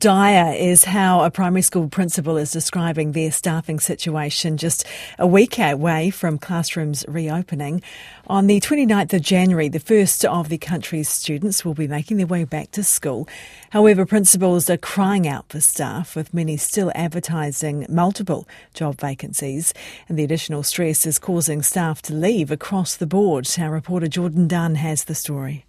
Dire is how a primary school principal is describing their staffing situation just a week away from classrooms reopening. On the 29th of January, the first of the country's students will be making their way back to school. However, principals are crying out for staff, with many still advertising multiple job vacancies. And the additional stress is causing staff to leave across the board. Our reporter Jordan Dunn has the story.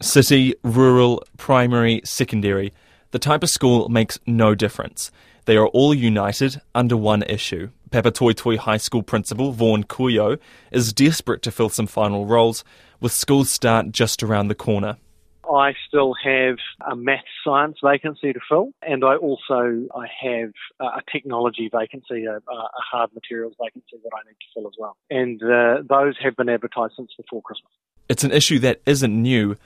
City, rural, primary, secondary. The type of school makes no difference. They are all united under one issue. Papatoetoe High School principal Vaughan Couillault is desperate to fill some final roles, with school start just around the corner. I still have a math science vacancy to fill, and I also I have a technology vacancy, a, a hard materials vacancy that I need to fill as well. And uh, those have been advertised since before Christmas. It's an issue that isn't new,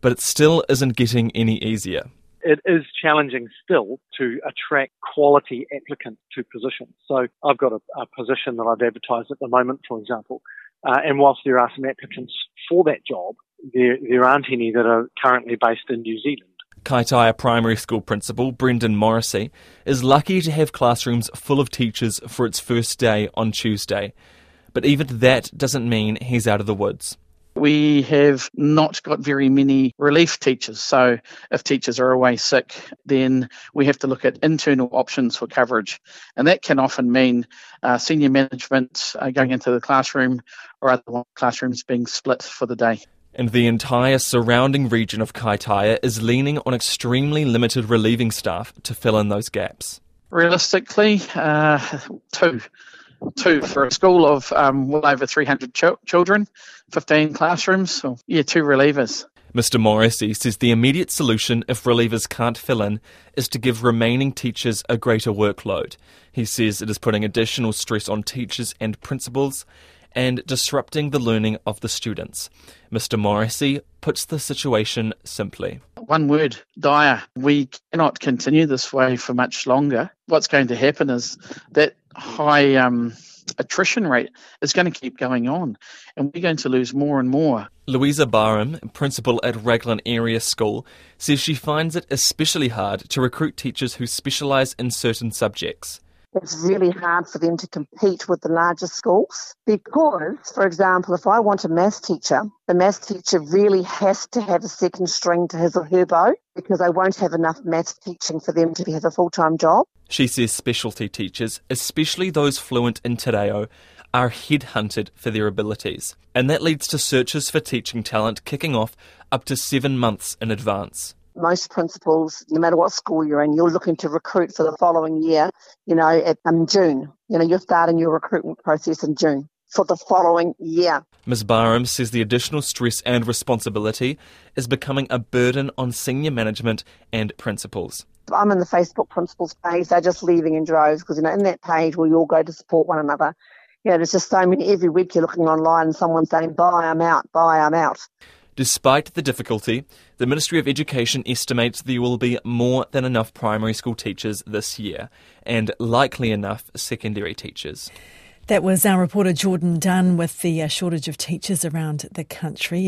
but it still isn't getting any easier it is challenging still to attract quality applicants to positions. So I've got a, a position that I've advertised at the moment, for example, uh, and whilst there are some applicants for that job, there, there aren't any that are currently based in New Zealand. Kaitaia Primary School Principal Brendan Morrissey is lucky to have classrooms full of teachers for its first day on Tuesday. But even that doesn't mean he's out of the woods. We have not got very many relief teachers. So if teachers are away sick, then we have to look at internal options for coverage. And that can often mean uh, senior management uh, going into the classroom or other classrooms being split for the day. And the entire surrounding region of Kaitaia is leaning on extremely limited relieving staff to fill in those gaps. Realistically, uh, two two for a school of um, well over 300 ch- children, 15 classrooms. So, yeah, two relievers. Mr. Morrissey says the immediate solution if relievers can't fill in is to give remaining teachers a greater workload. He says it is putting additional stress on teachers and principals and disrupting the learning of the students. Mr. Morrissey puts the situation simply. One word dire. We cannot continue this way for much longer. What's going to happen is that high um, attrition rate is going to keep going on, and we're going to lose more and more. Louisa Barham, principal at Raglan Area School, says she finds it especially hard to recruit teachers who specialise in certain subjects it's really hard for them to compete with the larger schools because, for example, if I want a maths teacher, the maths teacher really has to have a second string to his or her bow because I won't have enough maths teaching for them to have a full time job. She says specialty teachers, especially those fluent in Te Reo, are headhunted for their abilities, and that leads to searches for teaching talent kicking off up to seven months in advance most principals, no matter what school you're in, you're looking to recruit for the following year, you know, at um, June. You know, you're starting your recruitment process in June for the following year. Ms. Barham says the additional stress and responsibility is becoming a burden on senior management and principals. I'm in the Facebook principals page. They're just leaving in droves because, you know, in that page we all go to support one another. You know, there's just so many. Every week you're looking online and someone's saying, bye, I'm out, bye, I'm out. Despite the difficulty, the Ministry of Education estimates there will be more than enough primary school teachers this year, and likely enough secondary teachers. That was our reporter Jordan Dunn with the uh, shortage of teachers around the country.